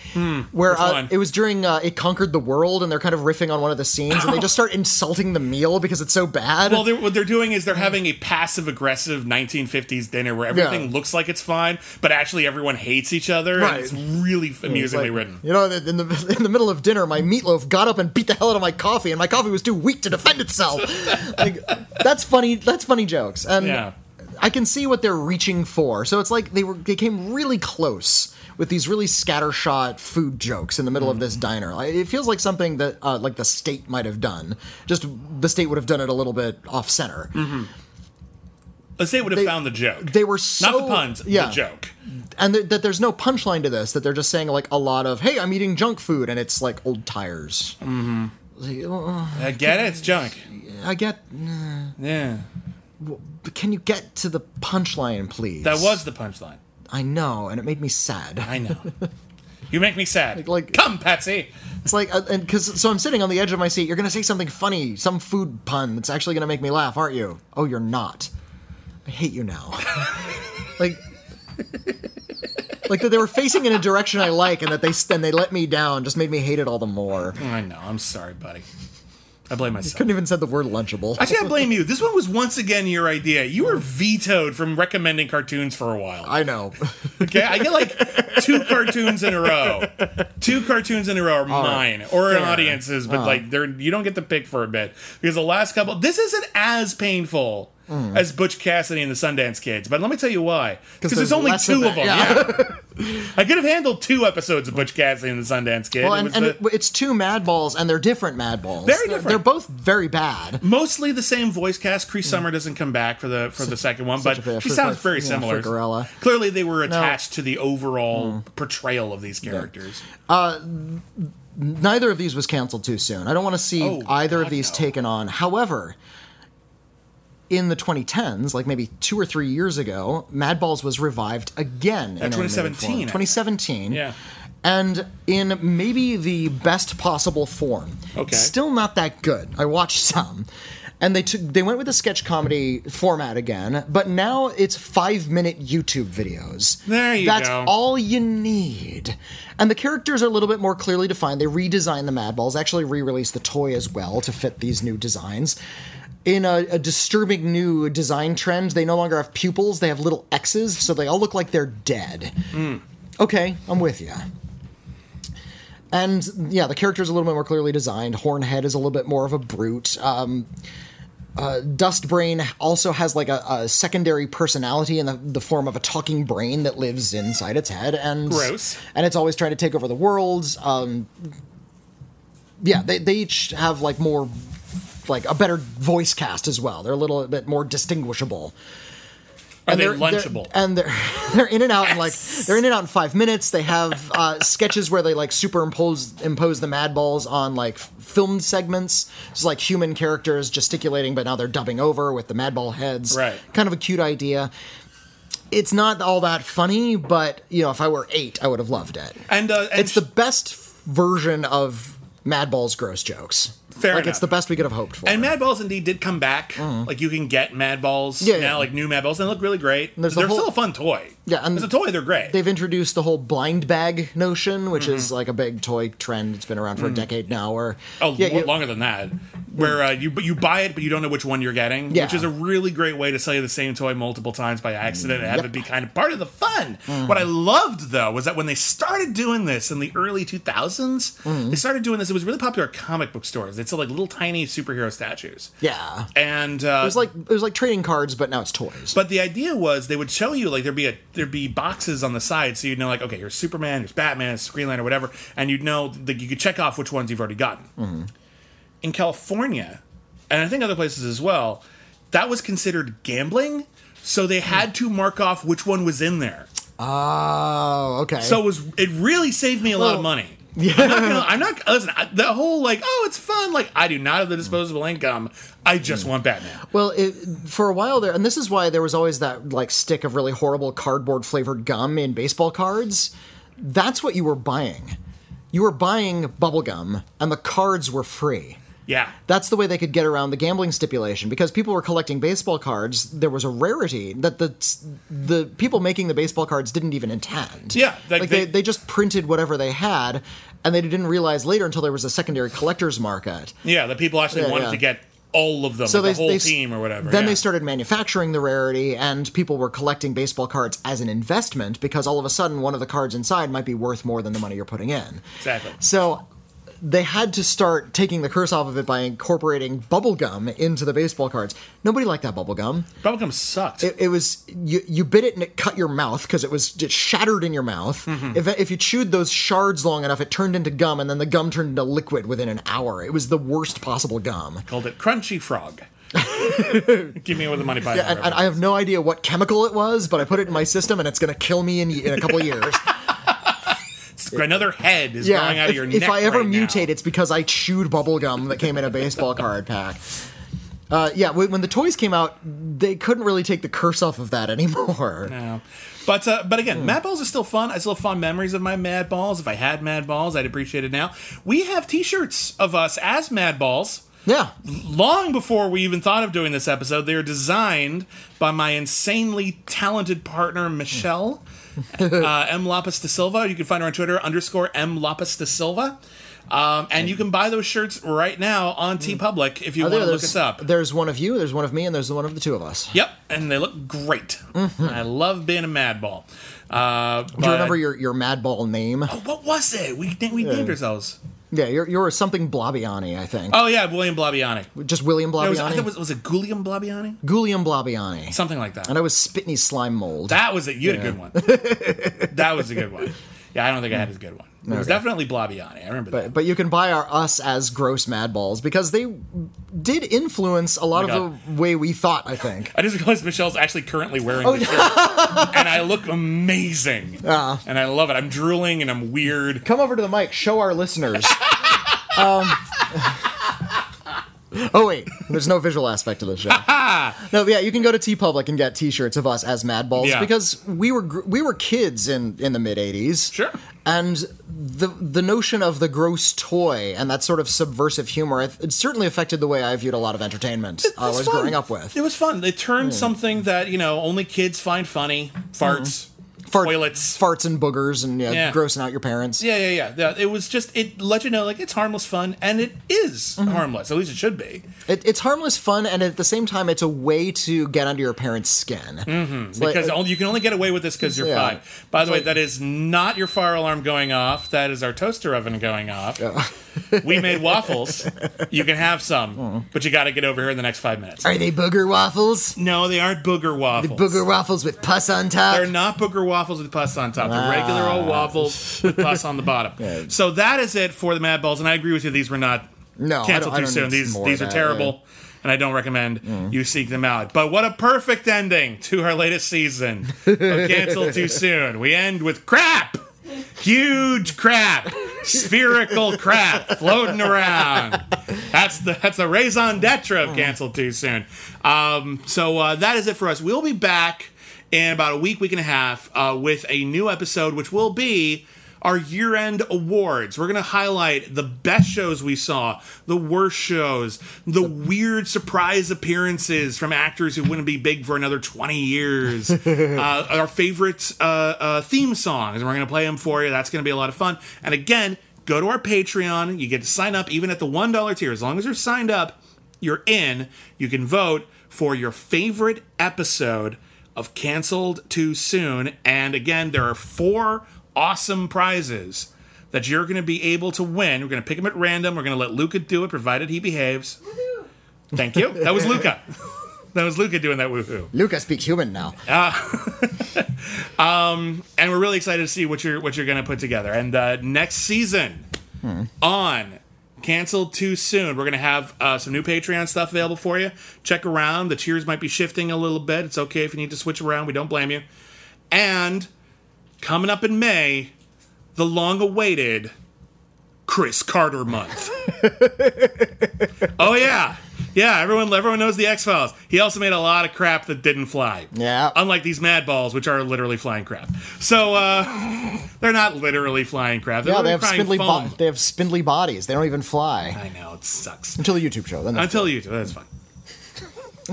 where uh, it was during uh, it conquered the world, and they're kind of riffing on one of the scenes, and they just start insulting the meal because it's so bad. well, they're, what they're doing is they're having a passive aggressive 1950s dinner where everything Yeah. looks like it's fine, but actually everyone hates each other. Right. And it's really amusingly like, written. You know, in the in the middle of dinner, my meatloaf got up and beat the hell out of my coffee, and my coffee was too weak to defend itself. like that's funny. That's funny jokes, and Yeah. I can see what they're reaching for. So it's like they were they came really close with these really scattershot food jokes in the middle of this diner. It feels like something that uh, like the state might have done. Just the state would have done it a little bit off center. Let's say it would have They- found the joke. they were not so- the puns, yeah. the joke. and th- that there's no punchline to this. That they're just saying like a lot of "Hey, I'm eating junk food," and it's like old tires. Mm-hmm. I get it. It's junk. I get. Yeah, But can you get to the punchline, please? that was the punchline. I know, and it made me sad. I know. you make me sad. like- come, Patsy. It's like, uh, and because so I'm sitting on the edge of my seat. You're gonna say something funny, some food pun that's actually gonna make me laugh, aren't you? Oh, you're not. I hate you now. like, like that they were facing in a direction I like, and that they and they let me down, just made me hate it all the more. I know. I'm sorry, buddy. I blame myself. Couldn't even said the word lunchable. Actually, I blame you. This one was once again your idea. You were vetoed from recommending cartoons for a while. I know. Okay, I get like two cartoons in a row. Two cartoons in a row are mine or an audience's, but like they're you don't get to pick for a bit because the last couple. This isn't as painful hmm. as Butch Cassidy and the Sundance Kids, but let me tell you why. Because there's, there's only two of of it, them. Yeah. I could have handled two episodes of Butch Cassidy and the Sundance Kid. Well, and, was and the- it's two Mad Balls, and they're different Mad Balls. Very They're- different. They're both very bad. mostly the same voice cast. Cree mm. Summer doesn't come back for the for the second one, but such she sounds for- very yeah, similar. Gorilla. Clearly, they were attached to the overall mm. portrayal of these characters. Uh, neither of these was canceled too soon. I don't want to see Oh, either of these no. taken on. However, in the 2010s, like maybe two or three years ago, Madballs was revived again. in 2017, 2017. Yeah. And in maybe the best possible form. Okay. Still not that good. I watched some. And they took they went with the sketch comedy format again, but now it's five minute YouTube videos. There you That's go. all you need. And the characters are a little bit more clearly defined. They redesigned the Madballs, actually re released the toy as well to fit these new designs. In a, a disturbing new design trend, they no longer have pupils, they have little X's, so they all look like they're dead. Okay, I'm with you. And yeah, the character's a little bit more clearly designed. Hornhead is a little bit more of a brute. Um, uh, Dustbrain also has like a, a secondary personality in the, the form of a talking brain that lives inside its head, and Gross. And it's always trying to take over the world. Um, yeah, they they each have like more like a better voice cast as well. They're a little bit more distinguishable. Are they they're- lunchable? they're- and they're they're in and out in like they're in and out in five minutes. They have uh, sketches where they like superimpose impose the mad balls on like f- filmed segments. It's like human characters gesticulating, but now they're dubbing over with the mad ball heads. Right. Kind of a cute idea. It's not all that funny, but you know, if I were eight, I would have loved it. and uh, and It's the best version of Madball's gross jokes. Fair like enough. it's the best we could have hoped for. And Mad Balls indeed did come back. Like you can get Mad Balls Mm-hmm. Yeah, now, yeah. like new Mad Balls. And they look really great. there's the They're whole- still a fun toy. Yeah, and as a toy, they're great. They've introduced the whole blind bag notion, which is Mm-hmm. like a big toy trend. It's been around for a decade now. or Mm. Oh, yeah, lo- you- longer than that. Where uh, you you buy it, but you don't know which one you're getting, Yeah. which is a really great way to sell you the same toy multiple times by accident and have it be kind of part of the fun. Mm. What I loved though was that when they started doing this in the early 2000s, Mm. they started doing this. It was really popular at comic book stores. They'd sell like little tiny superhero statues, yeah, and uh, it was like it was like trading cards, but now it's toys. But the idea was they would show you like there'd be a there'd be boxes on the side, so you'd know like okay, here's Superman, here's Batman, here's Green Lantern, or whatever, and you'd know that you could check off which ones you've already gotten. In California, and I think other places as well, that was considered gambling, so they had to mark off which one was in there. oh, okay. So it was it really saved me a lot of money. Yeah. I'm not, gonna, I'm not listen. I, the whole like, oh, it's fun. Like, I do not have the disposable income. I just mm. want Batman. Well, it, for a while there, and this is why there was always that like stick of really horrible cardboard flavored gum in baseball cards. That's what you were buying. You were buying bubble gum, and the cards were free. Yeah. That's the way they could get around the gambling stipulation because people were collecting baseball cards. There was a rarity that the the people making the baseball cards didn't even intend. Yeah, like like, they, they- they just printed whatever they had, and they didn't realize later until there was a secondary collector's market. Yeah, the people actually Yeah, wanted yeah. to get all of them, So they, the whole they team or whatever. Then yeah. they started manufacturing the rarity, and people were collecting baseball cards as an investment because all of a sudden one of the cards inside might be worth more than the money you're putting in. Exactly. So they had to start taking the curse off of it by incorporating bubblegum into the baseball cards. Nobody liked that bubblegum. Bubblegum sucked. It, it was you, you bit it and it cut your mouth because it was it shattered in your mouth. Mm-hmm. If if you chewed those shards long enough, it turned into gum, and then the gum turned into liquid within an hour. It was the worst possible gum. Called it Crunchy Frog. Give me with the money pie. And, and I have no idea what chemical it was, but I put it in my system, and it's going to kill me in, in a couple years. Another head is growing out if, of your if neck. If I ever right now. mutate, it's because I chewed bubble gum that came in a baseball card pack. Uh, yeah, when, the toys came out, they couldn't really take the curse off of that anymore. No. But uh, but again, Hmm. Mad Balls is still fun. I still have fond memories of my Mad Balls. If I had Mad Balls, I'd appreciate it now. We have T-shirts of us as Mad Balls. Yeah, Long before we even thought of doing this episode, they are designed by my insanely talented partner Michelle uh, M Lopez de Silva. You can find her on Twitter underscore M Lopez de Silva. Um, and you can buy those shirts right now on TeePublic if you Oh, want to look us up. there's one of you, there's one of me, and there's one of the two of us. Yep, and they look great. I love being a Madball. Uh, Do you remember your, your Madball name? what was it? We we named ourselves. Yeah, you're, you're something Blobbiani, I think. Oh yeah, William Blobbiani. Just William No, it was, I Blobbiani? think it was, was it Gulliam Blobbiani? Guliam Blobbiani. Something like that. And I was Spitney Slime Mold. That was it. You had a good one. that was a good one. Yeah, I don't think I had as good one. It was definitely Blobbiani. I remember that. but you can buy our us as gross madballs because they did influence a lot Oh of the way we thought. I think. I just realized Michelle's actually currently wearing Oh, the shirt, and I look amazing. And I love it. I'm drooling and I'm weird. Come over to the mic. Show our listeners. um, oh wait, there's no visual aspect to the show. no, yeah, you can go to TeePublic and get T-shirts of us as madballs Yeah. because we were gr- we were kids in in the mid '80s. Sure. And the the notion of the gross toy and that sort of subversive humor, it, it certainly affected the way I viewed a lot of entertainment I was was fun. growing up with. It was fun. They turned hmm. something that you know only kids find funny. Farts, hmm. Fart- toilets. farts and boogers, and yeah, Yeah. grossing out your parents. Yeah, yeah, yeah, yeah. It was just it let you know like it's harmless fun, and it is Mm-hmm. harmless. At least it should be. It, it's harmless fun, and at the same time, it's a way to get under your parents' skin. Mm-hmm. Because only, you can only get away with this because you're Yeah. five. By the way, that is not your fire alarm going off. That is our toaster oven going off. we made waffles. You can have some, but you got to get over here in the next five minutes. Are they booger waffles? No, they aren't booger waffles. The booger waffles with pus on top. They're not booger waffles with pus on top. They're regular Ah. old waffles with pus on the bottom. So that is it for the Mad Balls, and I agree with you. These were not No, canceled too soon. These these are that, terrible, and I don't recommend you seek them out. But what a perfect ending to our latest season of Canceled Too Soon. We end with crap. Huge crap, spherical crap floating around. That's the that's the raison d'etre of canceled too soon. Um, so uh, that is it for us. We'll be back in about a week, week and a half uh, with a new episode, which will be our year-end awards. We're going to highlight the best shows we saw, the worst shows, the weird surprise appearances from actors who wouldn't be big for another 20 years, uh, our favorite uh, uh, theme songs, and we're going to play them for you. That's going to be a lot of fun. And again, go to our Patreon. You get to sign up even at the $1 tier. As long as you're signed up, you're in. You can vote for your favorite episode of Canceled Too Soon. And again, there are four awesome prizes that you're going to be able to win. We're going to pick them at random. We're going to let Luca do it, provided he behaves. Thank you. That was Luca. That was Luca doing that woohoo. Luca speaks human now. and we're really excited to see what you're what you're going to put together. And uh, next season on canceled too soon, we're going to have uh, some new Patreon stuff available for you. Check around. The tiers might be shifting a little bit. It's okay if you need to switch around. We don't blame you. And coming up in May, the long-awaited Chris Carter month. oh yeah. Yeah, everyone everyone knows the X Files. He also made a lot of crap that didn't fly. Yeah. Unlike these mad balls, which are literally flying crap. So uh they're not literally flying crap. They're Yeah, they have spindly bo- they have spindly bodies. They don't even fly I know, it sucks. until the YouTube show. Then Until you do, that's fine.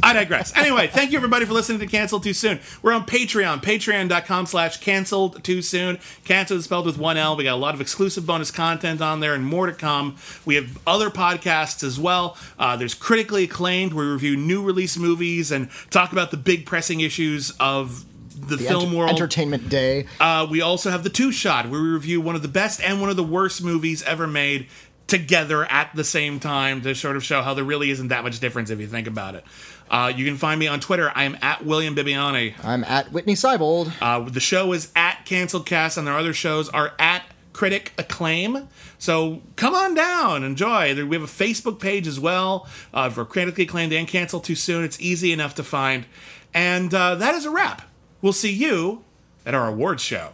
I digress. Anyway, thank you everybody for listening to Cancel Too Soon. We're on Patreon, patreon.com slash canceled too soon. Cancelled is spelled with one L. We got a lot of exclusive bonus content on there and more to come. We have other podcasts as well. Uh, there's critically acclaimed where we review new release movies and talk about the big pressing issues of the, the film enter- world. entertainment day. Uh, we also have the Two Shot, where we review one of the best and one of the worst movies ever made together at the same time to sort of show how there really isn't that much difference if you think about it. Uh, you can find me on Twitter. I am at William Bibbiani. I'm at Witney Seibold. Uh, the show is at Canceled Cast, and their other shows are at critic acclaim. So come on down, enjoy. We have a Facebook page as well uh, for critically acclaimed and canceled too soon. It's easy enough to find. And uh, that is a wrap. We'll see you at our awards show.